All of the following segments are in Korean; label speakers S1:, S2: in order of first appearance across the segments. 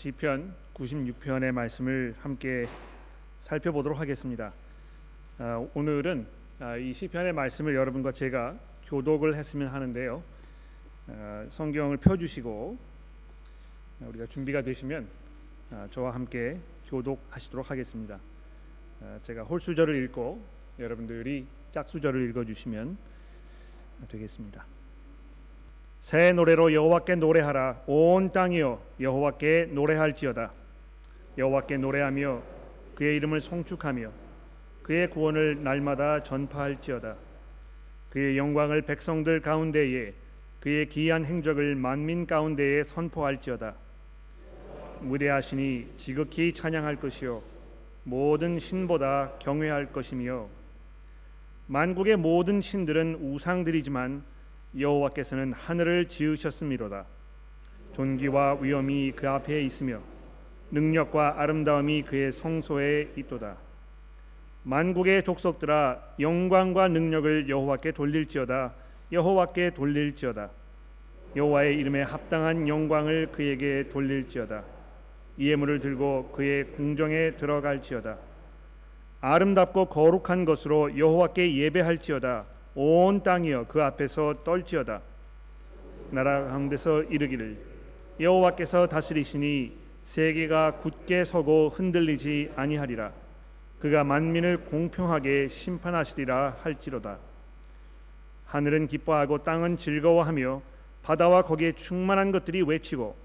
S1: 시편 96편의 말씀을 함께 살펴보도록 하겠습니다. 아, 오늘은 아, 이 시편의 말씀을 여러분과 제가 교독을 했으면 하는데요. 아, 성경을 펴주시고 우리가 준비가 되시면 저와 함께 교독하시도록 하겠습니다. 제가 홀수절을 읽고 여러분들이 짝수절을 읽어주시면 되겠습니다. 새 노래로 여호와께 노래하라. 온 땅이여 여호와께 노래할지어다. 여호와께 노래하며 그의 이름을 송축하며 그의 구원을 날마다 전파할지어다. 그의 영광을 백성들 가운데에 그의 기이한 행적을 만민 가운데에 선포할지어다. 무대하시니 지극히 찬양할 것이요 모든 신보다 경외할 것이며 만국의 모든 신들은 우상들이지만 여호와께서는 하늘을 지으셨음이로다. 존귀와 위엄이 그 앞에 있으며 능력과 아름다움이 그의 성소에 있도다. 만국의 족속들아 영광과 능력을 여호와께 돌릴지어다. 여호와께 돌릴지어다. 여호와의 이름에 합당한 영광을 그에게 돌릴지어다. 이해물을 들고 그의 궁정에 들어갈지어다. 아름답고 거룩한 것으로 여호와께 예배할지어다. 온 땅이여 그 앞에서 떨지어다. 나라 가운데서 이르기를 여호와께서 다스리시니 세계가 굳게 서고 흔들리지 아니하리라. 그가 만민을 공평하게 심판하시리라 할지로다. 하늘은 기뻐하고 땅은 즐거워하며 바다와 거기에 충만한 것들이 외치고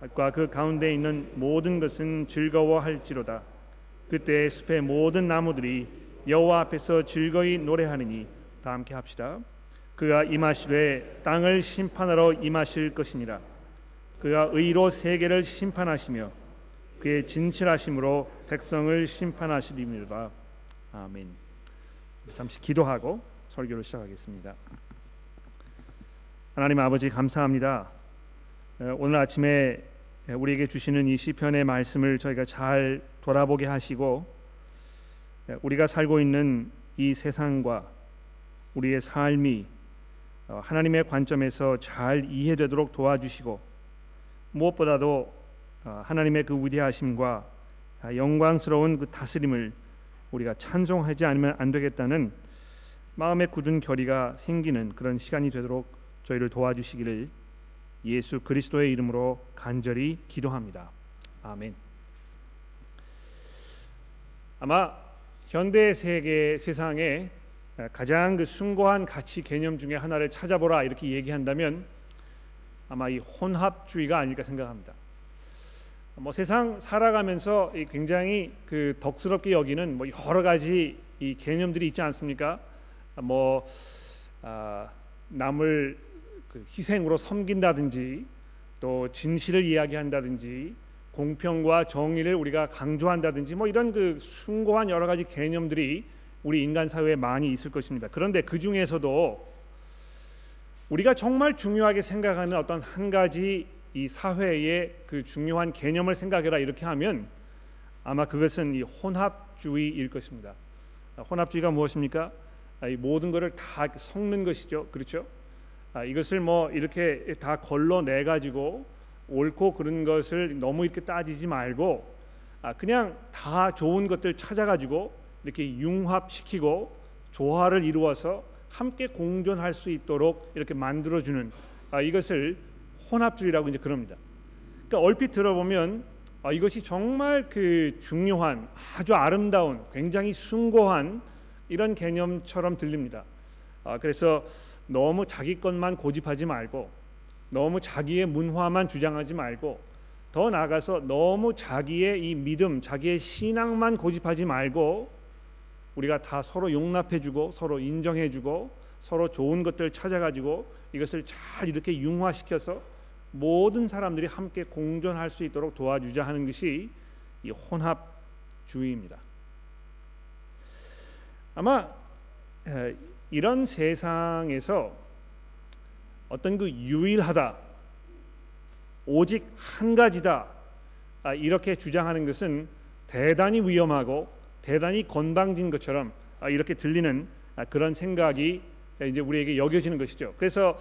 S1: 밭과 그 가운데 있는 모든 것은 즐거워할지로다. 그때 숲의 모든 나무들이 여호와 앞에서 즐거이 노래하느니 다 함께 합시다. 그가 임하시되 땅을 심판하러 임하실 것이니라. 그가 의로 세계를 심판하시며 그의 진실하심으로 백성을 심판하시리라. 아멘. 잠시 기도하고 설교를 시작하겠습니다. 하나님 아버지 감사합니다. 오늘 아침에 우리에게 주시는 이 시편의 말씀을 저희가 잘 돌아보게 하시고 우리가 살고 있는 이 세상과 우리의 삶이 어, 하나님의 관점에서 잘 이해되도록 도와주시고 무엇보다도 어, 하나님의 그 위대하심과 영광스러운 그 다스림을 우리가 찬송하지 않으면 안 되겠다는 마음의 굳은 결의가 생기는 그런 시간이 되도록 저희를 도와주시기를 예수 그리스도의 이름으로 간절히 기도합니다. 아멘. 아마 현대 세계 세상에 가장 그 숭고한 가치 개념 중에 하나를 찾아보라 이렇게 얘기한다면 아마 이 혼합주의가 아닐까 생각합니다. 뭐 세상 살아가면서 굉장히 그 덕스럽게 여기는 뭐 여러 가지 이 개념들이 있지 않습니까? 뭐 아, 남을 그 희생으로 섬긴다든지 또 진실을 이야기한다든지 공평과 정의를 우리가 강조한다든지 뭐 이런 그 숭고한 여러 가지 개념들이 우리 인간 사회에 많이 있을 것입니다. 그런데 그 중에서도 우리가 정말 중요하게 생각하는 어떤 한 가지 이 사회의 그 중요한 개념을 생각해라 이렇게 하면 아마 그것은 이 혼합주의일 것입니다. 혼합주의가 무엇입니까? 아, 이 모든 것을 다 섞는 것이죠. 그렇죠? 아, 이것을 뭐 이렇게 다 걸러내 가지고 옳고 그른 것을 너무 이렇게 따지지 말고 아, 그냥 다 좋은 것들 찾아 가지고 이렇게 융합시키고 조화를 이루어서 함께 공존할 수 있도록 이렇게 만들어 주는 아, 이것을 혼합주의라고 이제 그럽니다. 그러니까 얼핏 들어보면 아, 이것이 정말 그 중요한 아주 아름다운 굉장히 숭고한 이런 개념처럼 들립니다. 아, 그래서 너무 자기 것만 고집하지 말고 너무 자기의 문화만 주장하지 말고 더 나아가서 너무 자기의 이 믿음, 자기의 신앙만 고집하지 말고 우리가 다 서로 용납해주고 서로 인정해주고 서로 좋은 것들 찾아가지고 이것을 잘 이렇게 융화시켜서 모든 사람들이 함께 공존할 수 있도록 도와주자 하는 것이 이 혼합주의입니다. 아마 이런 세상에서 어떤 그 유일하다, 오직 한 가지다 아, 이렇게 주장하는 것은 대단히 위험하고 대단히 건방진 것처럼 아, 이렇게 들리는 아, 그런 생각이 이제 우리에게 여겨지는 것이죠. 그래서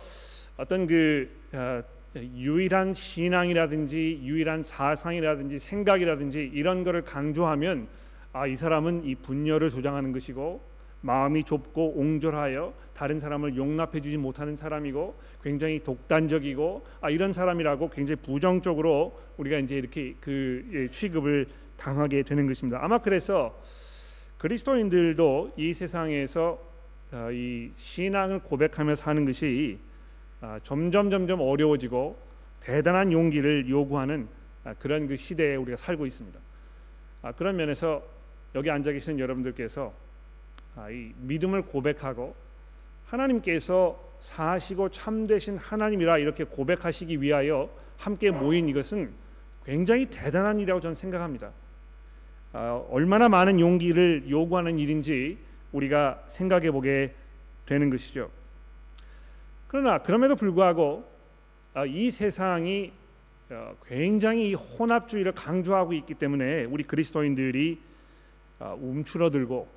S1: 어떤 그 아, 유일한 신앙이라든지 유일한 사상이라든지 생각이라든지 이런 거를 강조하면 아 이 사람은 이 분열을 조장하는 것이고 마음이 좁고 옹졸하여 다른 사람을 용납해 주지 못하는 사람이고 굉장히 독단적이고 아 이런 사람이라고 굉장히 부정적으로 우리가 이제 이렇게 그 예, 취급을 당하게 되는 것입니다. 아마 그래서 그리스도인들도 이 세상에서 어, 이 신앙을 고백하며 사는 것이 아, 점점 점점 어려워지고 대단한 용기를 요구하는 아, 그런 그 시대에 우리가 살고 있습니다. 아, 그런 면에서 여기 앉아 계신 여러분들께서 이 믿음을 고백하고 하나님께서 사시고 참되신 하나님이라 이렇게 고백하시기 위하여 함께 모인 이것은 굉장히 대단한 일이라고 저는 생각합니다. 얼마나 많은 용기를 요구하는 일인지 우리가 생각해 보게 되는 것이죠. 그러나 그럼에도 불구하고 아, 이 세상이 어, 굉장히 혼합주의를 강조하고 있기 때문에 우리 그리스도인들이 아, 움츠러들고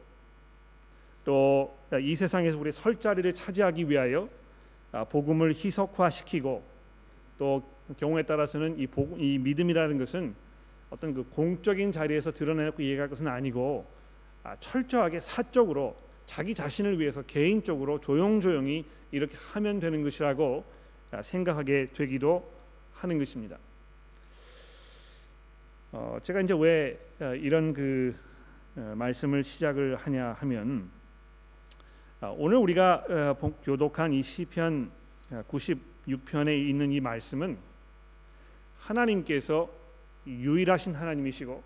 S1: 또 이 세상에서 우리 설 자리를 차지하기 위하여 아, 복음을 희석화시키고 또 경우에 따라서는 이, 복음, 이 믿음이라는 것은 어떤 그 공적인 자리에서 드러내고 얘기할 것은 아니고 철저하게 사적으로 자기 자신을 위해서 개인적으로 조용조용히 이렇게 하면 되는 것이라고 생각하게 되기도 하는 것입니다. 어, 제가 이제 왜 어, 이런 그 어, 말씀을 시작을 하냐 하면 어, 오늘 우리가 어, 교독한 이 시편 96편에 있는 이 말씀은 하나님께서 유일하신 하나님이시고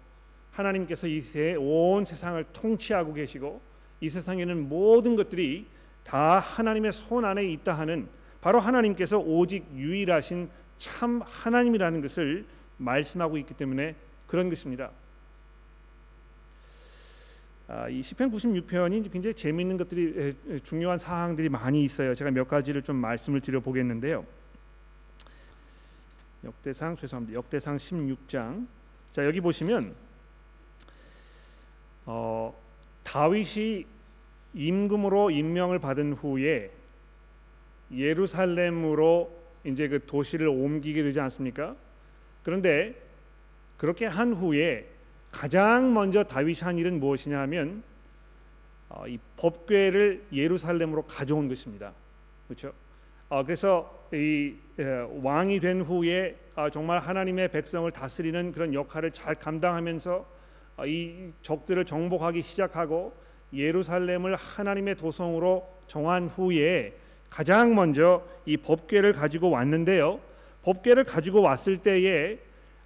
S1: 하나님께서 이 온 세상을 통치하고 계시고 이 세상에는 모든 것들이 다 하나님의 손 안에 있다 하는 바로 하나님께서 오직 유일하신 참 하나님이라는 것을 말씀하고 있기 때문에 그런 것입니다. 아, 이 시편 96편이 굉장히 재미있는 것들이 중요한 사항들이 많이 있어요. 제가 몇 가지를 좀 말씀을 드려 보겠는데요. 역대상 죄송합니다. 역대상 16장. 자 여기 보시면 어, 다윗이 임금으로 임명을 받은 후에 예루살렘으로 이제 그 도시를 옮기게 되지 않습니까? 그런데 그렇게 한 후에 가장 먼저 다윗이 한 일은 무엇이냐 하면 어, 이 법궤를 예루살렘으로 가져온 것입니다. 그렇죠? 어, 그래서 이 왕이 된 후에 어, 정말 하나님의 백성을 다스리는 그런 역할을 잘 감당하면서 이 적들을 정복하기 시작하고 예루살렘을 하나님의 도성으로 정한 후에 가장 먼저 이 법궤를 가지고 왔는데요. 법궤를 가지고 왔을 때에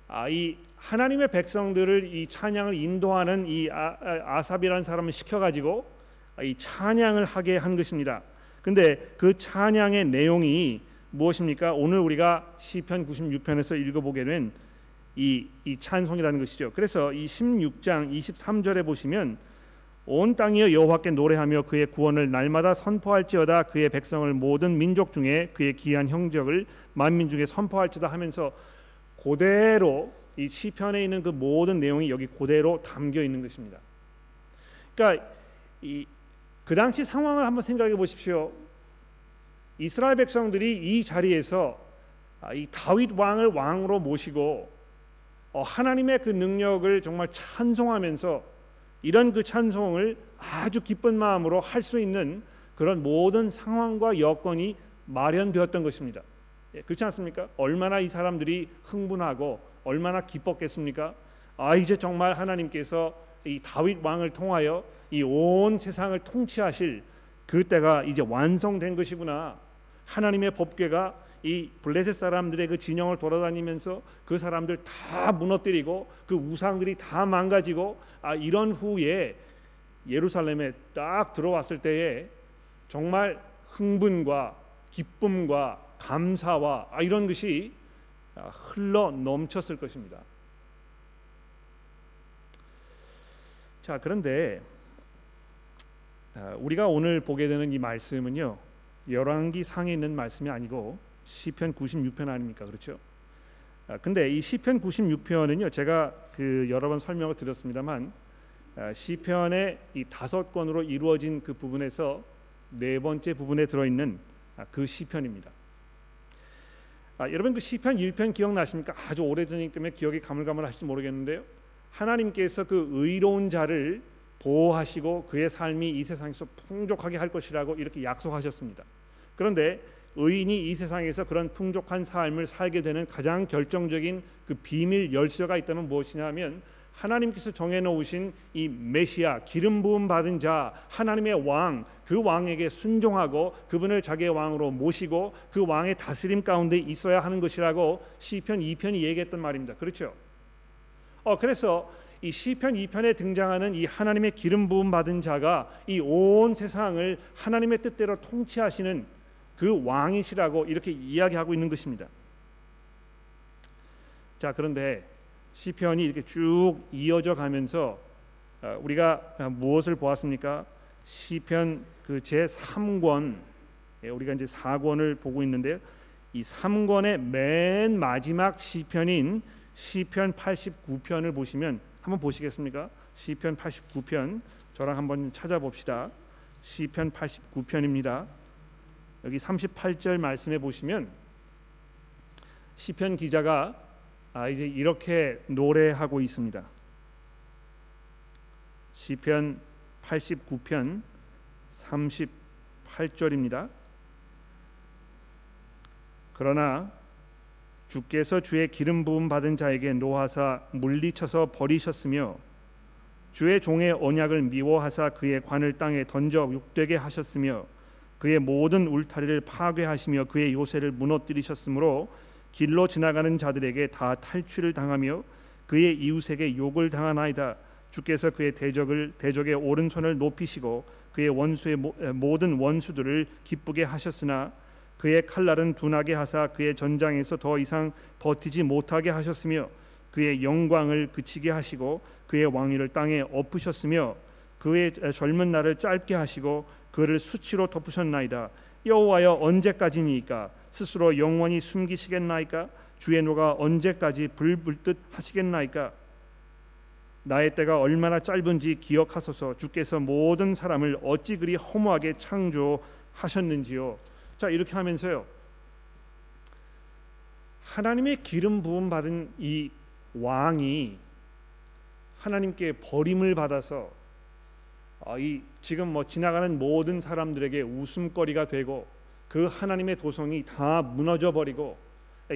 S1: 아, 이 하나님의 백성들을 이 찬양을 인도하는 이 아, 아 삽이라는 사람을 시켜 가지고 이 찬양을 하게 한 것입니다. 근데 그 찬양의 내용이 무엇입니까? 오늘 우리가 시편 96편에서 읽어보게 된 이, 이 찬송이라는 것이죠. 그래서 이 16장 23절에 보시면 온 땅이여 여호와께 노래하며 그의 구원을 날마다 선포할지어다 그의 백성을 모든 민족 중에 그의 귀한 형적을 만민 중에 선포할지다 하면서 고대로 이 시편에 있는 그 모든 내용이 여기 고대로 담겨 있는 것입니다. 그러니까 이 그 당시 상황을 한번 생각해 보십시오. 이스라엘 백성들이 이 자리에서 아, 이 다윗 왕을 왕으로 모시고 어, 하나님의 그 능력을 정말 찬송하면서 이런 그 찬송을 아주 기쁜 마음으로 할 수 있는 그런 모든 상황과 여건이 마련되었던 것입니다. 예, 그렇지 않습니까? 얼마나 이 사람들이 흥분하고 얼마나 기뻤겠습니까? 아 이제 정말 하나님께서 이 다윗 왕을 통하여 이 온 세상을 통치하실 그 때가 이제 완성된 것이구나. 하나님의 법궤가 이 블레셋 사람들의 그 진영을 돌아다니면서 그 사람들 다 무너뜨리고 그 우상들이 다 망가지고 아 이런 후에 예루살렘에 딱 들어왔을 때에 정말 흥분과 기쁨과 감사와 아 이런 것이 흘러 넘쳤을 것입니다. 자 그런데 아, 우리가 오늘 보게 되는 이 말씀은요 열왕기 상에 있는 말씀이 아니고 시편 96편 아닙니까? 그렇죠? 아, 근데 이 시편 96편은요. 제가 그 여러 번 설명을 드렸습니다만 아, 시편의 이 다섯 권으로 이루어진 그 부분에서 네 번째 부분에 들어 있는 아, 그 시편입니다. 아, 여러분 그 시편 1편 기억나십니까? 아주 오래전이기 때문에 기억이 가물가물하실지 모르겠는데요. 하나님께서 그 의로운 자를 보호하시고 그의 삶이 이 세상에서 풍족하게 할 것이라고 이렇게 약속하셨습니다. 그런데 의인이 이 세상에서 그런 풍족한 삶을 살게 되는 가장 결정적인 그 비밀 열쇠가 있다면 무엇이냐면 하나님께서 정해 놓으신 이 메시아 기름 부음 받은 자 하나님의 왕 그 왕에게 순종하고 그분을 자기의 왕으로 모시고 그 왕의 다스림 가운데 있어야 하는 것이라고 시편 2편이 얘기했던 말입니다. 그렇죠? 어 그래서 이 시편 2편에 등장하는 이 하나님의 기름 부음 받은 자가 이 온 세상을 하나님의 뜻대로 통치하시는 그 왕이시라고 이렇게 이야기하고 있는 것입니다. 자, 그런데 시편이 이렇게 쭉 이어져 가면서 어, 우리가 무엇을 보았습니까? 시편 그 제 3권 예, 우리가 이제 4권을 보고 있는데요. 이 3권의 맨 마지막 시편인 시편 89편을 보시면 한번 보시겠습니까? 시편 89편 저랑 한번 찾아봅시다. 시편 89편입니다. 여기 38절 말씀에 보시면 시편 기자가 아 이제 이렇게 노래하고 있습니다. 시편 89편 38절입니다. 그러나 주께서 주의 기름 부음 받은 자에게 노하사 물리쳐서 버리셨으며 주의 종의 언약을 미워하사 그의 관을 땅에 던져 욕되게 하셨으며 그의 모든 울타리를 파괴하시며 그의 요새를 무너뜨리셨으므로 길로 지나가는 자들에게 다 탈취를 당하며 그의 이웃에게 욕을 당하나이다. 주께서 그의 대적을 대적의 오른손을 높이시고 그의 원수의 모든 원수들을 기쁘게 하셨으나 그의 칼날은 둔하게 하사 그의 전장에서 더 이상 버티지 못하게 하셨으며 그의 영광을 그치게 하시고 그의 왕위를 땅에 엎으셨으며 그의 젊은 날을 짧게 하시고 그를 수치로 덮으셨나이다. 여호와여 언제까지니까? 스스로 영원히 숨기시겠나이까? 주의 노가 언제까지 불불듯 하시겠나이까? 나의 때가 얼마나 짧은지 기억하소서. 주께서 모든 사람을 어찌 그리 허무하게 창조하셨는지요 자 이렇게 하면서요 하나님의 기름 부음 받은 이 왕이 하나님께 버림을 받아서 아, 이 지금 뭐 지나가는 모든 사람들에게 웃음거리가 되고 그 하나님의 도성이 다 무너져 버리고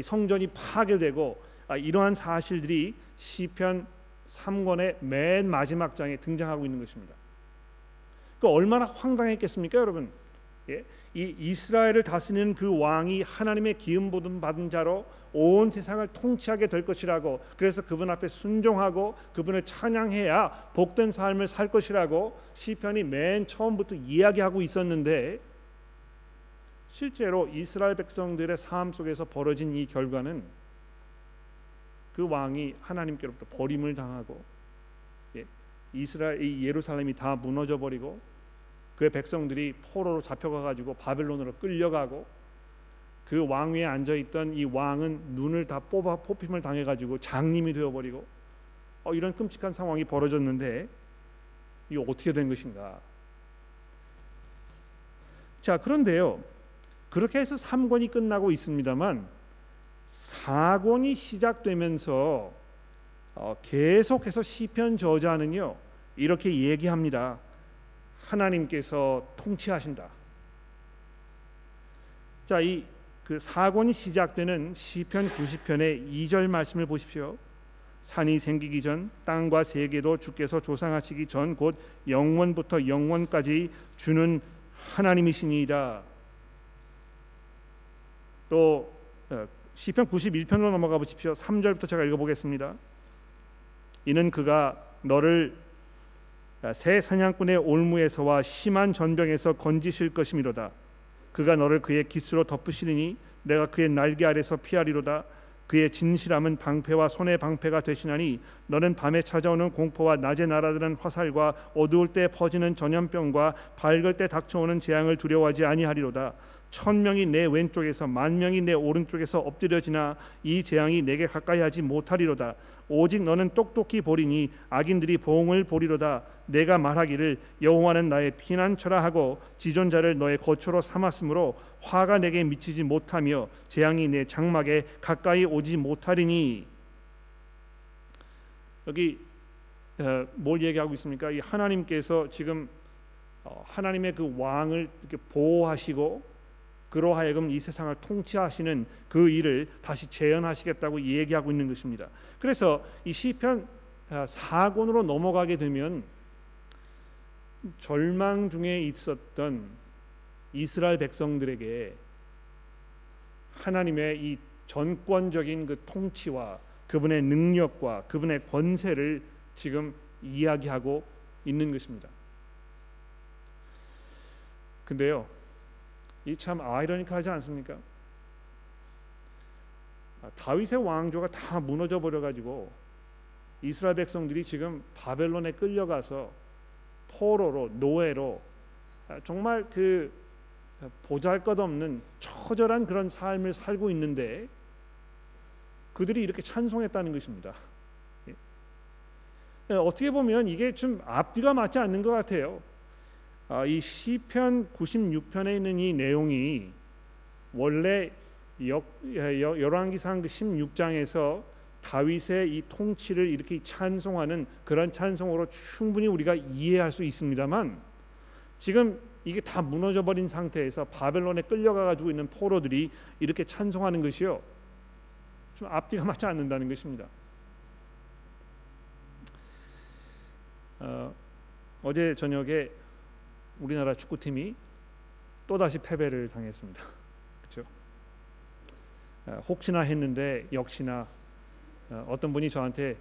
S1: 성전이 파괴되고 아, 이러한 사실들이 시편 3권의 맨 마지막 장에 등장하고 있는 것입니다. 그 얼마나 황당했겠습니까, 여러분? 예? 이 이스라엘을 다스리는 그 왕이 하나님의 기름 부음 받은 자로 온 세상을 통치하게 될 것이라고 그래서 그분 앞에 순종하고 그분을 찬양해야 복된 삶을 살 것이라고 시편이 맨 처음부터 이야기하고 있었는데 실제로 이스라엘 백성들의 삶 속에서 벌어진 이 결과는 그 왕이 하나님께로부터 버림을 당하고 예, 이스라엘 이 예루살렘이 다 무너져 버리고 그의 백성들이 포로로 잡혀가 가지고 바벨론으로 끌려가고 그 왕위에 앉아 있던 이 왕은 눈을 다 뽑아 뽑힘을 당해 가지고 장님이 되어 버리고 어, 이런 끔찍한 상황이 벌어졌는데 이 어떻게 된 것인가? 자, 그런데요. 그렇게 해서 3권이 끝나고 있습니다만 4권이 시작되면서 어, 계속해서 시편 저자는요. 이렇게 얘기합니다. 하나님께서 통치하신다. 자, 이 그 사권이 시작되는 시편 90편의 2절 말씀을 보십시오. 산이 생기기 전 땅과 세계도 주께서 조상하시기 전 곧 영원부터 영원까지 주는 하나님이시니이다. 또 어, 시편 91편으로 넘어가 보십시오. 3절부터 제가 읽어 보겠습니다. 이는 그가 너를 새 사냥꾼의 올무에서와 심한 전병에서 건지실 것이미로다. 그가 너를 그의 기스로 덮으시리니 내가 그의 날개 아래서 피하리로다. 그의 진실함은 방패와 손의 방패가 되시나니 너는 밤에 찾아오는 공포와 낮에 날아드는 화살과 어두울 때 퍼지는 전염병과 밝을 때 닥쳐오는 재앙을 두려워하지 아니하리로다. 천 명이 내 왼쪽에서 만 명이 내 오른쪽에서 엎드려지나 이 재앙이 내게 가까이 하지 못하리로다. 오직 너는 똑똑히 보리니 악인들이 보응을 보리로다. 내가 말하기를 여호와는 나의 피난처라 하고 지존자를 너의 거처로 삼았으므로 화가 내게 미치지 못하며 재앙이 내 장막에 가까이 오지 못하리니. 여기 어, 뭘 얘기하고 있습니까? 이 하나님께서 지금 어, 하나님의 그 왕을 이렇게 보호하시고 그로 하여금 이 세상을 통치하시는 그 일을 다시 재현하시겠다고 얘기하고 있는 것입니다. 그래서 이 시편 4권으로 어, 넘어가게 되면 절망 중에 있었던 이스라엘 백성들에게 하나님의 이 전권적인 그 통치와 그분의 능력과 그분의 권세를 지금 이야기하고 있는 것입니다. 근데요, 이 참 아이러니컬하지 않습니까? 아, 다윗의 왕조가 다 무너져 버려 가지고 이스라엘 백성들이 지금 바벨론에 끌려가서 포로로 노예로 아, 정말 그 보잘것없는 처절한 그런 삶을 살고 있는데 그들이 이렇게 찬송했다는 것입니다. 예. 예, 어떻게 보면 이게 좀 앞뒤가 맞지 않는 것 같아요. 아, 이 시편 96편에 있는 이 내용이 원래 열왕기상 그 16장에서 다윗의 이 통치를 이렇게 찬송하는 그런 찬송으로 충분히 우리가 이해할 수 있습니다만 지금 이게 다 무너져 버린 상태에서 바벨론에 끌려가 가지고 있는 포로들이 이렇게 찬송하는 것이요. 좀 앞뒤가 맞지 않는다는 것입니다. 어, 어제 저녁에 우리나라 축구팀이 또 다시 패배를 당했습니다. 그렇죠? 어, 혹시나 했는데 역시나 어, 어떤 분이 저한테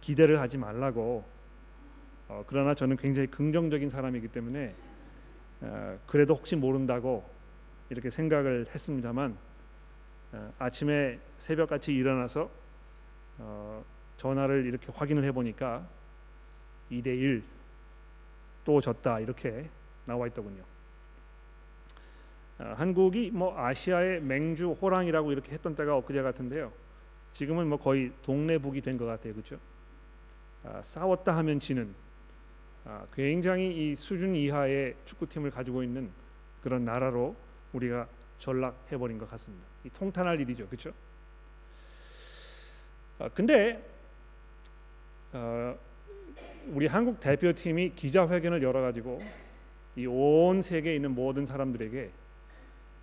S1: 기대를 하지 말라고 어, 그러나 저는 굉장히 긍정적인 사람이기 때문에 그래도 혹시 모른다고 이렇게 생각을 했습니다만 아침에 새벽같이 일어나서 전화를 이렇게 확인을 해보니까 2대 1 또 졌다 이렇게 나와 있더군요. 한국이 뭐 아시아의 맹주 호랑이라고 이렇게 했던 때가 엊그제 같은데요. 지금은 뭐 거의 동네북이 된 것 같아요, 그렇죠? 아, 싸웠다 하면 지는 아, 굉장히 이 수준 이하의 축구팀을 가지고 있는 그런 나라로 우리가 전락해 버린 것 같습니다. 이 통탄할 일이죠, 그렇죠? 아, 근데 어, 우리 한국 대표팀이 기자회견을 열어가지고 이 온 세계에 있는 모든 사람들에게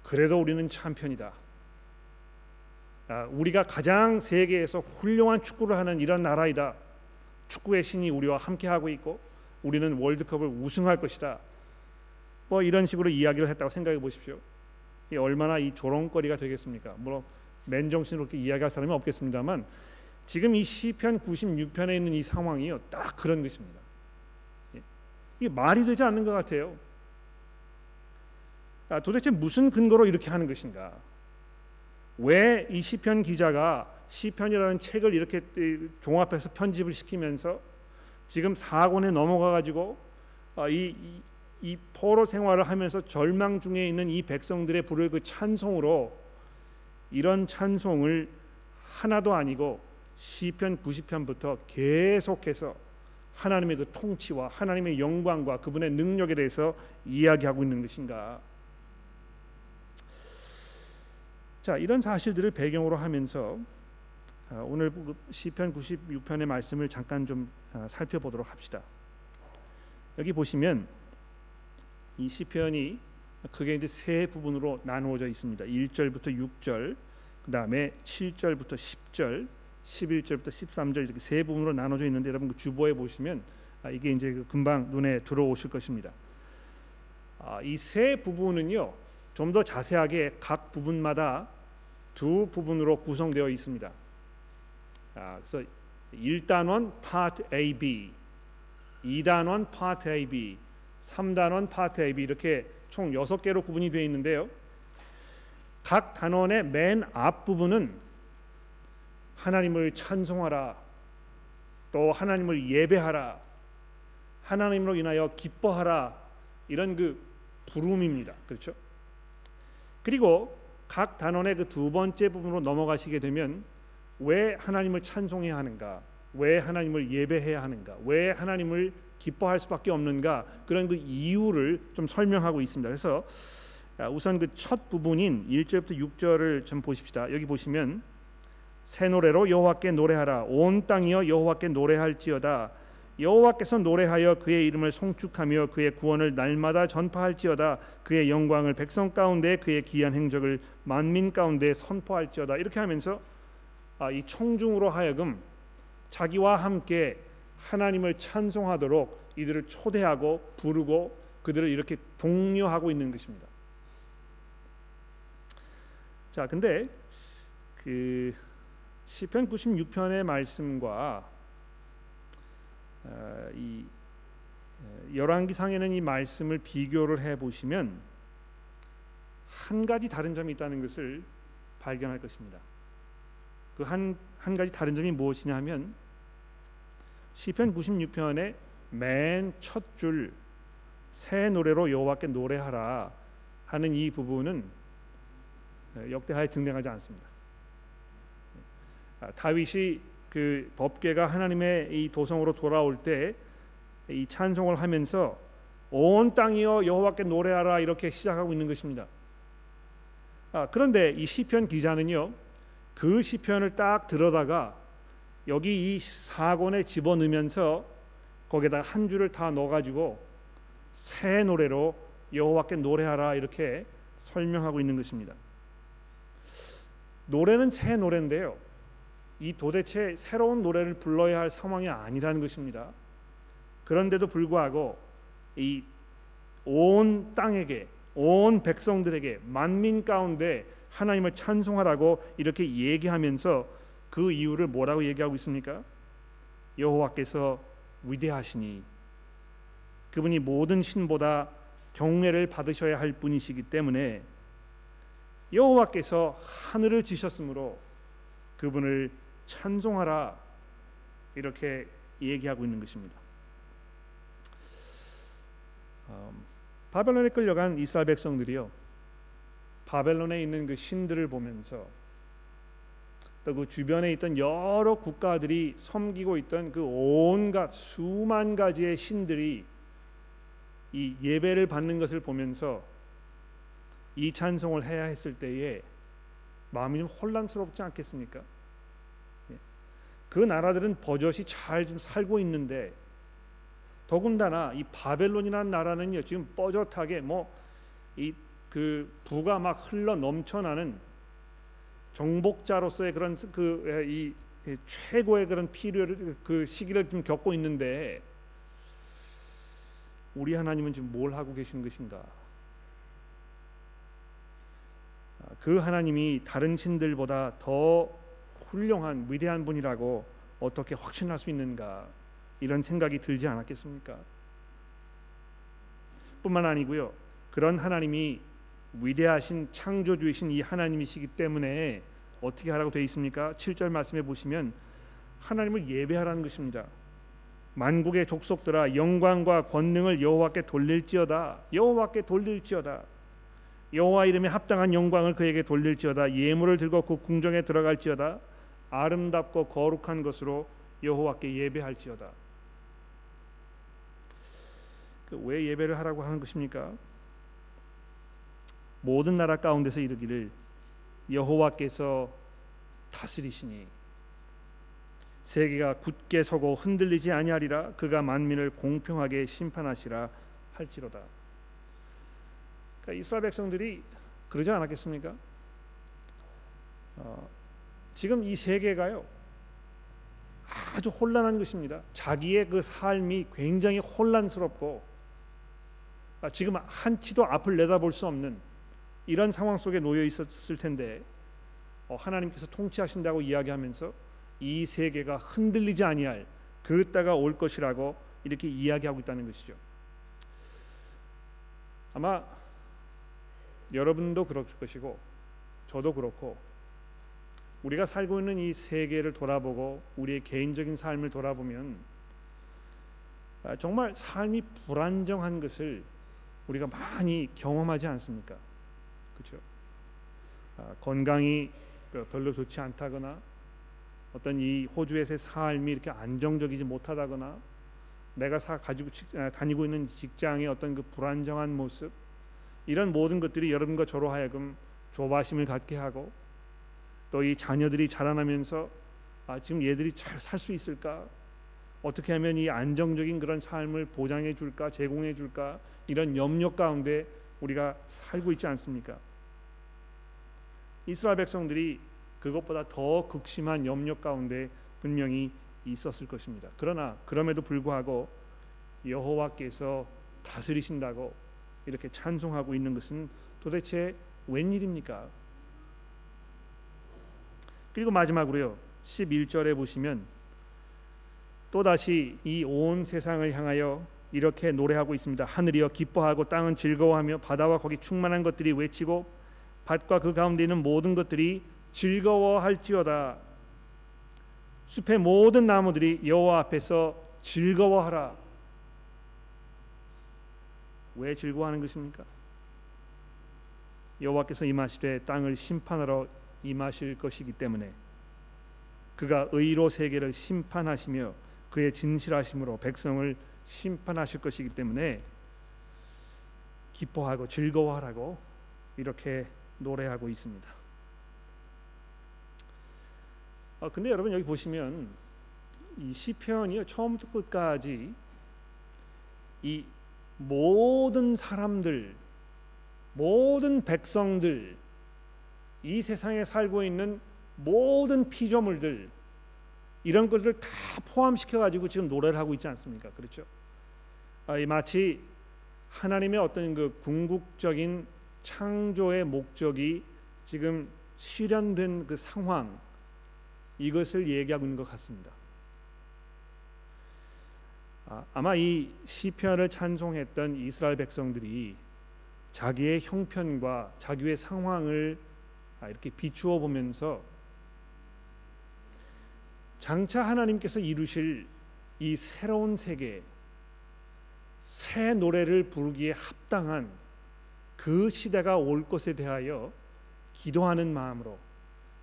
S1: 그래도 우리는 챔피언이다. 아, 우리가 가장 세계에서 훌륭한 축구를 하는 이런 나라이다. 축구의 신이 우리와 함께 하고 있고 우리는 월드컵을 우승할 것이다. 뭐 이런 식으로 이야기를 했다고 생각해 보십시오. 이 얼마나 이 조롱거리가 되겠습니까? 물론 맨정신으로 이렇게 이야기할 사람이 없겠습니다만 지금 이 시편 96편에 있는 이 상황이요 딱 그런 것입니다. 예. 이게 말이 되지 않는 것 같아요. 아, 도대체 무슨 근거로 이렇게 하는 것인가? 왜 이 시편 기자가 시편이라는 책을 이렇게 종합해서 편집을 시키면서 지금 사권에 넘어가 가지고 어, 이, 이, 이 포로 생활을 하면서 절망 중에 있는 이 백성들의 부를 그 찬송으로 이런 찬송을 하나도 아니고 시편 90편부터 계속해서 하나님의 그 통치와 하나님의 영광과 그분의 능력에 대해서 이야기하고 있는 것인가? 자 이런 사실들을 배경으로 하면서 아, 오늘 시편 96편의 말씀을 잠깐 좀 아, 살펴보도록 합시다. 여기 보시면 이 시편이 그게 이제 세 부분으로 나누어져 있습니다. 1절부터 6절, 그다음에 7절부터 10절, 11절부터 13절 이렇게 세 부분으로 나눠져 있는데 여러분 그 주보에 보시면 아, 이게 이제 그 금방 눈에 들어오실 것입니다. 이 세 부분은요 좀 더 자세하게 각 부분마다 두 부분으로 구성되어 있습니다. 아, 그래서 1단원 파트 A, B, 2단원 파트 A, B, 3단원 파트 A, B 이렇게 총 6개로 구분이 되어 있는데요. 각 단원의 맨 앞부분은 하나님을 찬송하라 또 하나님을 예배하라 하나님으로 인하여 기뻐하라 이런 그 부름입니다. 그렇죠? 그리고 각 단원의 그 두 번째 부분으로 넘어가시게 되면 왜 하나님을 찬송해야 하는가? 왜 하나님을 예배해야 하는가? 왜 하나님을 기뻐할 수밖에 없는가? 그런 그 이유를 좀 설명하고 있습니다. 그래서 우선 그 첫 부분인 1절부터 6절을 좀 보십시다. 여기 보시면 새 노래로 여호와께 노래하라. 온 땅이여 여호와께 노래할지어다. 여호와께서 노래하여 그의 이름을 송축하며 그의 구원을 날마다 전파할지어다. 그의 영광을 백성 가운데 그의 기한 행적을 만민 가운데 선포할지어다. 이렇게 하면서 아, 이 청중으로 하여금 자기와 함께 하나님을 찬송하도록 이들을 초대하고 부르고 그들을 이렇게 독려하고 있는 것입니다. 자, 근데 그 시편 96편의 말씀과 어, 이 어, 열왕기상에는 이 말씀을 비교를 해 보시면 한 가지 다른 점이 있다는 것을 발견할 것입니다. 그 한 한 가지 다른 점이 무엇이냐면 시편 96편의 맨 첫 줄 새 노래로 여호와께 노래하라 하는 이 부분은 어, 역대 하에 등장하지 않습니다. 아, 다윗이 그 법궤가 하나님의 이 도성으로 돌아올 때 이 찬송을 하면서 온 땅이여 여호와께 노래하라 이렇게 시작하고 있는 것입니다. 아, 그런데 이 시편 기자는요 그 시편을 딱 들어다가 여기 이 사권에 집어넣으면서 거기에다 한 줄을 다 넣어가지고 새 노래로 여호와께 노래하라 이렇게 설명하고 있는 것입니다. 노래는 새 노래인데요. 이 도대체 새로운 노래를 불러야 할 상황이 아니라는 것입니다. 그런데도 불구하고 이 온 땅에게 온 백성들에게 만민 가운데 하나님을 찬송하라고 이렇게 얘기하면서 그 이유를 뭐라고 얘기하고 있습니까? 여호와께서 위대하시니 그분이 모든 신보다 경외를 받으셔야 할 분이시기 때문에 여호와께서 하늘을 지셨으므로 그분을 찬송하라 이렇게 얘기하고 있는 것입니다. 음, 바벨론에 끌려간 이스라엘 백성들이요 바벨론에 있는 그 신들을 보면서 또 그 주변에 있던 여러 국가들이 섬기고 있던 그 온갖 수만 가지의 신들이 이 예배를 받는 것을 보면서 이 찬송을 해야 했을 때에 마음이 좀 혼란스럽지 않겠습니까? 그 나라들은 버젓이 잘좀 살고 있는데 더군다나 이 바벨론이라는 나라는요 지금 뻐젓하게 뭐 이 그 부가 막 흘러 넘쳐나는 정복자로서의 그런 그이 최고의 그런 필요를 그 시기를 좀 겪고 있는데 우리 하나님은 지금 뭘 하고 계신 것인가? 그 하나님이 다른 신들보다 더 훌륭한 위대한 분이라고 어떻게 확신할 수 있는가 이런 생각이 들지 않았겠습니까? 뿐만 아니고요. 그런 하나님이 위대하신 창조주이신 이 하나님이시기 때문에 어떻게 하라고 되어 있습니까? 7절 말씀해 보시면 하나님을 예배하라는 것입니다. 만국의 족속들아 영광과 권능을 여호와께 돌릴지어다. 여호와께 돌릴지어다. 여호와 이름에 합당한 영광을 그에게 돌릴지어다. 예물을 들고 그 궁정에 들어갈지어다. 아름답고 거룩한 것으로 여호와께 예배할지어다. 그 왜 예배를 하라고 하는 것입니까? 모든 나라 가운데서 이르기를 여호와께서 다스리시니 세계가 굳게 서고 흔들리지 아니하리라 그가 만민을 공평하게 심판하시라 할지로다. 그러니까 이스라엘 백성들이 그러지 않았겠습니까? 어, 지금 이 세계가요 아주 혼란한 것입니다. 자기의 그 삶이 굉장히 혼란스럽고 아, 지금 한치도 앞을 내다볼 수 없는 이런 상황 속에 놓여 있었을 텐데 어, 하나님께서 통치하신다고 이야기하면서 이 세계가 흔들리지 아니할 그 때가 올 것이라고 이렇게 이야기하고 있다는 것이죠. 아마 여러분도 그럴 것이고 저도 그렇고 우리가 살고 있는 이 세계를 돌아보고 우리의 개인적인 삶을 돌아보면 아, 정말 삶이 불안정한 것을 우리가 많이 경험하지 않습니까? 그렇죠? 아, 건강이 그 별로 좋지 않다거나 어떤 이 호주에서의 삶이 이렇게 안정적이지 못하다거나 내가 사 가지고 아, 다니고 있는 직장의 어떤 그 불안정한 모습 이런 모든 것들이 여러분과 저로 하여금 조바심을 갖게 하고 또 이 자녀들이 자라나면서 아, 지금 얘들이 잘 살 수 있을까? 어떻게 하면 이 안정적인 그런 삶을 보장해 줄까, 제공해 줄까? 이런 염려 가운데 우리가 살고 있지 않습니까? 이스라엘 백성들이 그것보다 더 극심한 염려 가운데 분명히 있었을 것입니다. 그러나 그럼에도 불구하고 여호와께서 다스리신다고 이렇게 찬송하고 있는 것은 도대체 웬일입니까? 그리고 마지막으로요. 11절에 보시면 또 다시 이 온 세상을 향하여 이렇게 노래하고 있습니다. 하늘이여 기뻐하고 땅은 즐거워하며 바다와 거기 충만한 것들이 외치고 밭과 그 가운데 있는 모든 것들이 즐거워할지어다. 숲의 모든 나무들이 여호와 앞에서 즐거워하라. 왜 즐거워하는 것입니까? 여호와께서 임하시되 땅을 심판하러 임하실 것이기 때문에 그가 의로 세계를 심판하시며 그의 진실하심으로 백성을 심판하실 것이기 때문에 기뻐하고 즐거워하라고 이렇게 노래하고 있습니다. 아 근데 여러분 여기 보시면 이 시편이 처음부터 끝까지 이 모든 사람들, 모든 백성들, 이 세상에 살고 있는 모든 피조물들 이런 것들 다 포함시켜 가지고 지금 노래를 하고 있지 않습니까? 그렇죠? 아, 마치 하나님의 어떤 그 궁극적인 창조의 목적이 지금 실현된 그 상황 이것을 얘기하고 있는 것 같습니다. 아, 아마 이 시편을 찬송했던 이스라엘 백성들이 자기의 형편과 자기의 상황을 아, 이렇게 비추어 보면서 장차 하나님께서 이루실 이 새로운 세계, 새 노래를 부르기에 합당한 그 시대가 올 것에 대하여 기도하는 마음으로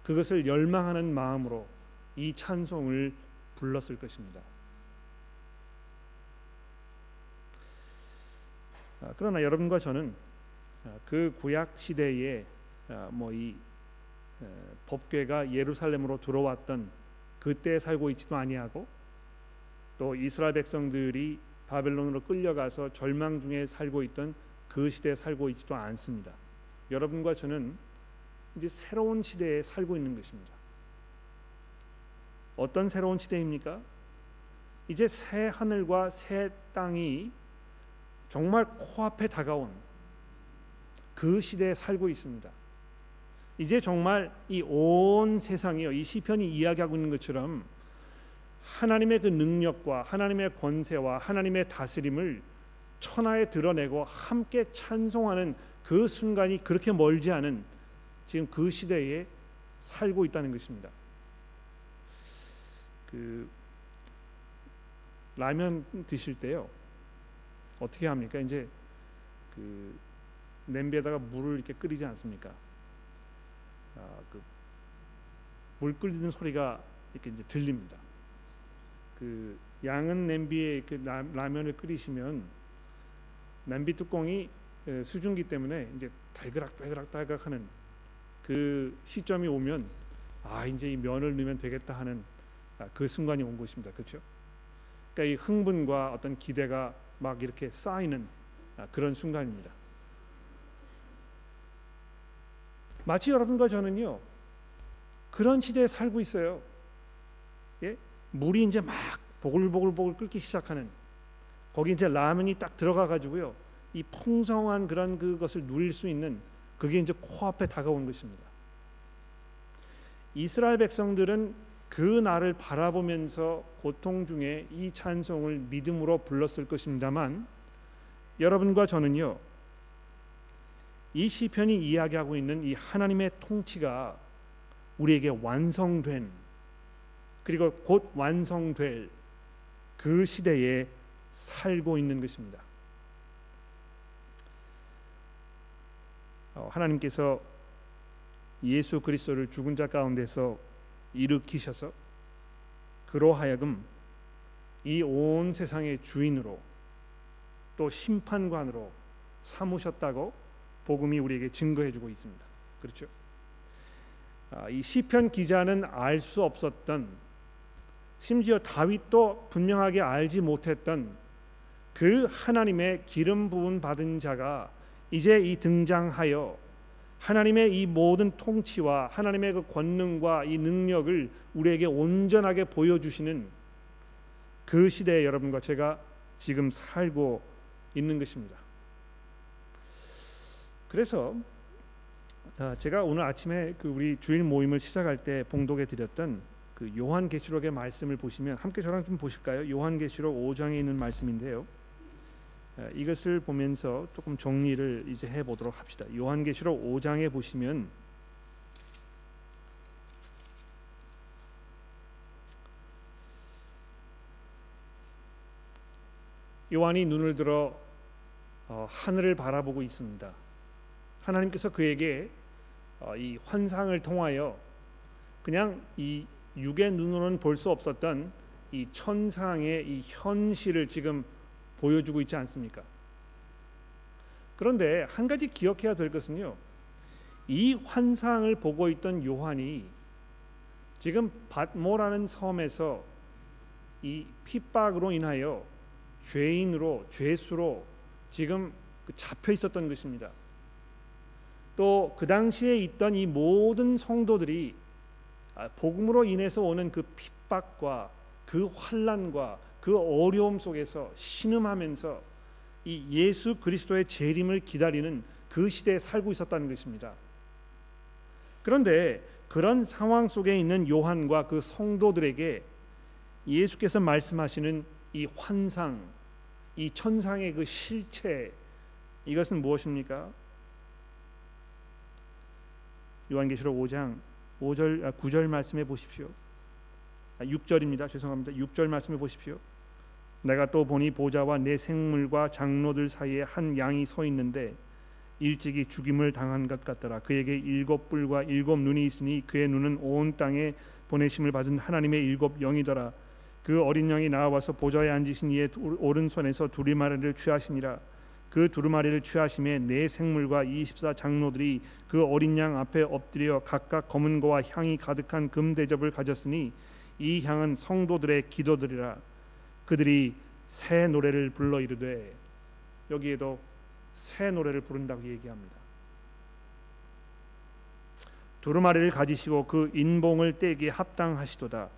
S1: 그것을 열망하는 마음으로 이 찬송을 불렀을 것입니다. 그러나 여러분과 저는 아, 그 구약 시대에 아, 뭐이 법궤가 예루살렘으로 들어왔던 그때 살고 있지도 아니하고 또 이스라엘 백성들이 바벨론으로 끌려가서 절망 중에 살고 있던 그 시대에 살고 있지도 않습니다. 여러분과 저는 이제 새로운 시대에 살고 있는 것입니다. 어떤 새로운 시대입니까? 이제 새 하늘과 새 땅이 정말 코앞에 다가온 그 시대에 살고 있습니다. 이제 정말 이 온 세상이요 이 시편이 이야기하고 있는 것처럼 하나님의 그 능력과 하나님의 권세와 하나님의 다스림을 천하에 드러내고 함께 찬송하는 그 순간이 그렇게 멀지 않은 지금 그 시대에 살고 있다는 것입니다. 그 라면 드실 때요 어떻게 합니까? 이제 그 냄비에다가 물을 이렇게 끓이지 않습니까? 아, 그 물 끓이는 소리가 이렇게 이제 들립니다. 그 양은 냄비에 이렇게 라면을 끓이시면 냄비 뚜껑이 수증기 때문에 이제 달그락 달그락 달그락 하는 그 시점이 오면 아 이제 이 면을 넣으면 되겠다 하는 아, 그 순간이 온 것입니다. 그렇죠? 그러니까 이 흥분과 어떤 기대가 막 이렇게 쌓이는 아, 그런 순간입니다. 마치 여러분과 저는요 그런 시대에 살고 있어요. 예? 물이 이제 막 보글보글보글 끓기 시작하는 거기 이제 라면이 딱 들어가 가지고요 이 풍성한 그런 그것을 누릴 수 있는 그게 이제 코앞에 다가온 것입니다. 이스라엘 백성들은 그 날을 바라보면서 고통 중에 이 찬송을 믿음으로 불렀을 것입니다만 여러분과 저는요 이 시편이 이야기하고 있는 이 하나님의 통치가 우리에게 완성된 그리고 곧 완성될 그 시대에 살고 있는 것입니다. 어, 하나님께서 예수 그리스도를 죽은 자 가운데서 일으키셔서 그로 하여금 이 온 세상의 주인으로 또 심판관으로 삼으셨다고 복음이 우리에게 증거해주고 있습니다. 그렇죠? 아, 이 시편 기자는 알 수 없었던 심지어 다윗도 분명하게 알지 못했던 그 하나님의 기름 부은 받은 자가 이제 이 등장하여 하나님의 이 모든 통치와 하나님의 그 권능과 이 능력을 우리에게 온전하게 보여주시는 그 시대에 여러분과 제가 지금 살고 있는 것입니다. 그래서 아, 제가 오늘 아침에 그 우리 주일 모임을 시작할 때 봉독해 드렸던 그 요한계시록의 말씀을 보시면 함께 저랑 좀 보실까요? 요한계시록 5장에 있는 말씀인데요. 아, 이것을 보면서 조금 정리를 이제 해 보도록 합시다. 요한계시록 5장에 보시면 요한이 눈을 들어 어, 하늘을 바라보고 있습니다. 하나님께서 그에게 어, 이 환상을 통하여 그냥 이 육의 눈으로는 볼 수 없었던 이 천상의 이 현실을 지금 보여주고 있지 않습니까? 그런데 한 가지 기억해야 될 것은요. 이 환상을 보고 있던 요한이 지금 바모라는 섬에서 이 핍박으로 인하여 죄인으로 죄수로 지금 그 잡혀 있었던 것입니다. 또 그 당시에 있던 이 모든 성도들이 아, 복음으로 인해서 오는 그 핍박과 그 환란과 그 어려움 속에서 신음하면서 이 예수 그리스도의 재림을 기다리는 그 시대에 살고 있었다는 것입니다. 그런데 그런 상황 속에 있는 요한과 그 성도들에게 예수께서 말씀하시는 이 환상, 이 천상의 그 실체 이것은 무엇입니까? 요한계시록 5장 5절 9절 말씀해 보십시오. 6절입니다. 아, 죄송합니다. 6절 말씀해 보십시오. 내가 또 보니 보좌와 내 생물과 장로들 사이에 한 양이 서 있는데 일찍이 죽임을 당한 것 같더라. 그에게 일곱 뿔과 일곱 눈이 있으니 그의 눈은 온 땅에 보내심을 받은 하나님의 일곱 영이더라. 그 어린 양이 나와서 보좌에 앉으신 이의 오른손에서 두루마리를 취하시니라 그 두루마리를 취하심에 네 생물과 이십사 장로들이 그 어린 양 앞에 엎드려 각각 검은 거와 향이 가득한 금 대접을 가졌으니 이 향은 성도들의 기도들이라 그들이 새 노래를 불러 이르되 여기에도 새 노래를 부른다고 얘기합니다. 두루마리를 가지시고 그 인봉을 떼기 합당하시도다.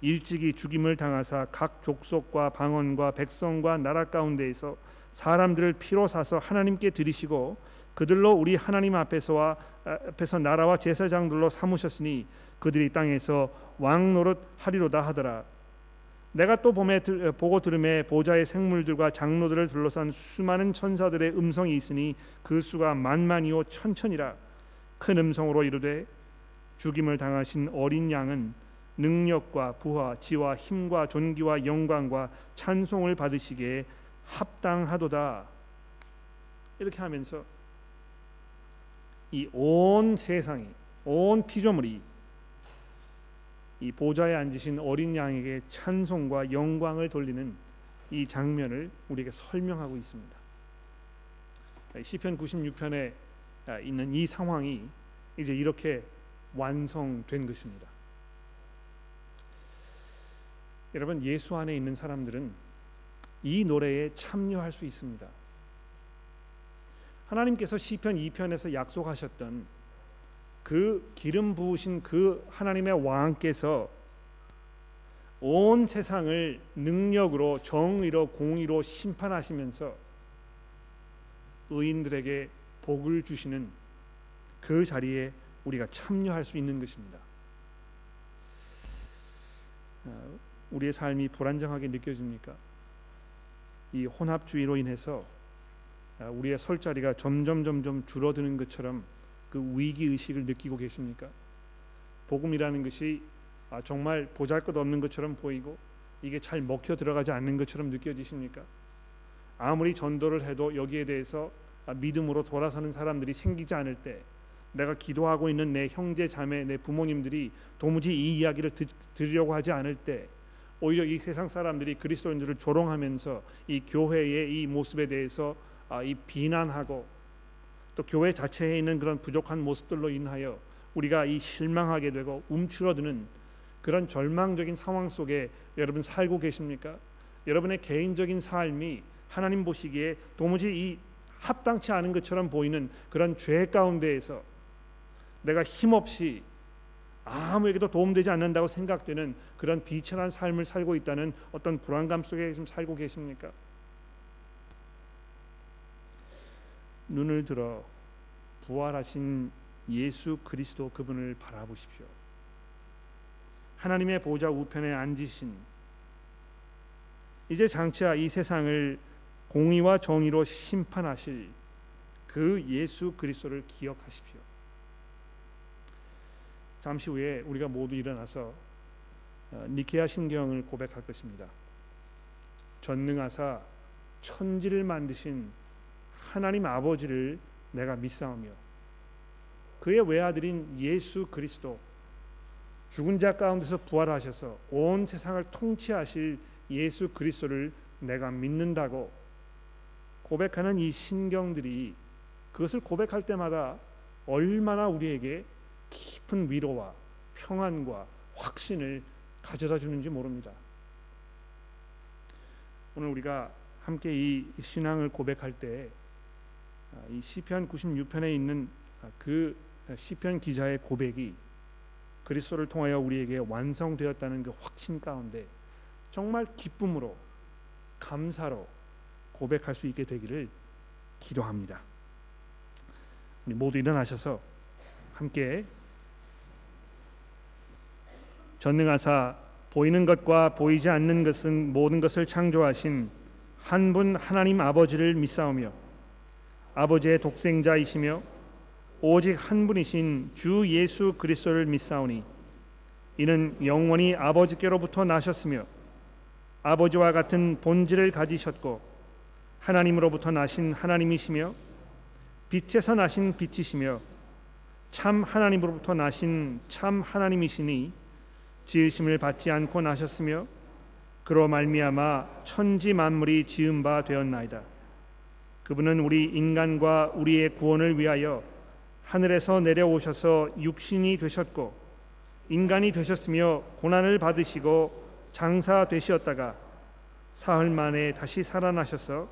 S1: 일찍이 죽임을 당하사 각 족속과 방언과 백성과 나라 가운데에서 사람들을 피로 사서 하나님께 드리시고 그들로 우리 하나님 앞에서와 앞에서 나라와 제사장들로 삼으셨으니 그들이 땅에서 왕 노릇 하리로다 하더라. 내가 또 봄에 보고 들음에 보좌의 생물들과 장로들을 둘러싼 수많은 천사들의 음성이 있으니 그 수가 만만이요 천천이라 큰 음성으로 이르되 죽임을 당하신 어린 양은 능력과 부하, 지와 힘과 존귀와 영광과 찬송을 받으시기에 합당하도다. 이렇게 하면서 이 온 세상이 온 피조물이 이 보좌에 앉으신 어린 양에게 찬송과 영광을 돌리는 이 장면을 우리에게 설명하고 있습니다. 시편 96편에 있는 이 상황이 이제 이렇게 완성된 것입니다. 여러분 예수 안에 있는 사람들은 이 노래에 참여할 수 있습니다. 하나님께서 시편 2편에서 약속하셨던 그 기름 부으신 그 하나님의 왕께서 온 세상을 능력으로 정의로 공의로 심판하시면서 의인들에게 복을 주시는 그 자리에 우리가 참여할 수 있는 것입니다. 어, 우리의 삶이 불안정하게 느껴집니까? 이 혼합주의로 인해서 아, 우리의 설 자리가 점점 점점 줄어드는 것처럼 그 위기 의식을 느끼고 계십니까? 복음이라는 것이 아, 정말 보잘것없는 것처럼 보이고 이게 잘 먹혀 들어가지 않는 것처럼 느껴지십니까? 아무리 전도를 해도 여기에 대해서 아, 믿음으로 돌아서는 사람들이 생기지 않을 때 내가 기도하고 있는 내 형제 자매 내 부모님들이 도무지 이 이야기를 듣, 들으려고 하지 않을 때 오히려 이 세상 사람들이 그리스도인들을 조롱하면서 이 교회의 이 모습에 대해서 아, 이 비난하고 또 교회 자체에 있는 그런 부족한 모습들로 인하여 우리가 이 실망하게 되고 움츠러드는 그런 절망적인 상황 속에 여러분 살고 계십니까? 여러분의 개인적인 삶이 하나님 보시기에 도무지 이 합당치 않은 것처럼 보이는 그런 죄 가운데에서 내가 힘없이 아무에게도 도움되지 않는다고 생각되는 그런 비천한 삶을 살고 있다는 어떤 불안감 속에 좀 살고 계십니까? 눈을 들어 부활하신 예수 그리스도 그분을 바라보십시오. 하나님의 보좌 우편에 앉으신 이제 장차 이 세상을 공의와 정의로 심판하실 그 예수 그리스도를 기억하십시오. 잠시 후에 우리가 모두 일어나서 어, 니케아 신경을 고백할 것입니다. 전능하사 천지를 만드신 하나님 아버지를 내가 믿사오며 그의 외아들인 예수 그리스도 죽은 자 가운데서 부활하셔서 온 세상을 통치하실 예수 그리스도를 내가 믿는다고 고백하는 이 신경들이 그것을 고백할 때마다 얼마나 우리에게 깊은 위로와 평안과 확신을 가져다 주는지 모릅니다. 오늘 우리가 함께 이 신앙을 고백할 때 이 아, 시편 96편에 있는 아, 그 시편 기자의 고백이 그리스도를 통하여 우리에게 완성되었다는 그 확신 가운데 정말 기쁨으로 감사로 고백할 수 있게 되기를 기도합니다. 모두 일어나셔서 함께 전능하사 보이는 것과 보이지 않는 것은 모든 것을 창조하신 한 분 하나님 아버지를 믿사오며 아버지의 독생자이시며 오직 한 분이신 주 예수 그리스도를 믿사오니 이는 영원히 아버지께로부터 나셨으며 아버지와 같은 본질을 가지셨고 하나님으로부터 나신 하나님이시며 빛에서 나신 빛이시며 참 하나님으로부터 나신 참 하나님이시니 지으심을 받지 않고 나셨으며 그로 말미암아 천지 만물이 지은 바 되었나이다. 그분은 우리 인간과 우리의 구원을 위하여 하늘에서 내려오셔서 육신이 되셨고 인간이 되셨으며 고난을 받으시고 장사 되시었다가 사흘 만에 다시 살아나셔서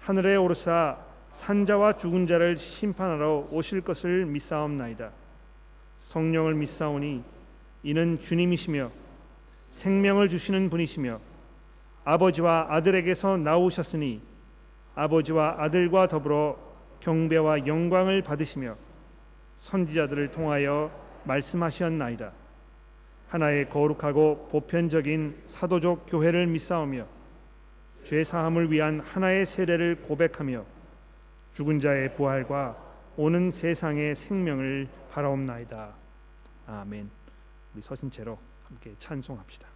S1: 하늘에 오르사 산자와 죽은 자를 심판하러 오실 것을 믿사옵나이다. 성령을 믿사오니 이는 주님이시며 생명을 주시는 분이시며 아버지와 아들에게서 나오셨으니 아버지와 아들과 더불어 경배와 영광을 받으시며 선지자들을 통하여 말씀하셨나이다. 하나의 거룩하고 보편적인 사도적 교회를 믿사오며 죄 사함을 위한 하나의 세례를 고백하며 죽은 자의 부활과 오는 세상의 생명을 바라옵나이다. 아멘. 우리 서신 채로 함께 찬송합시다.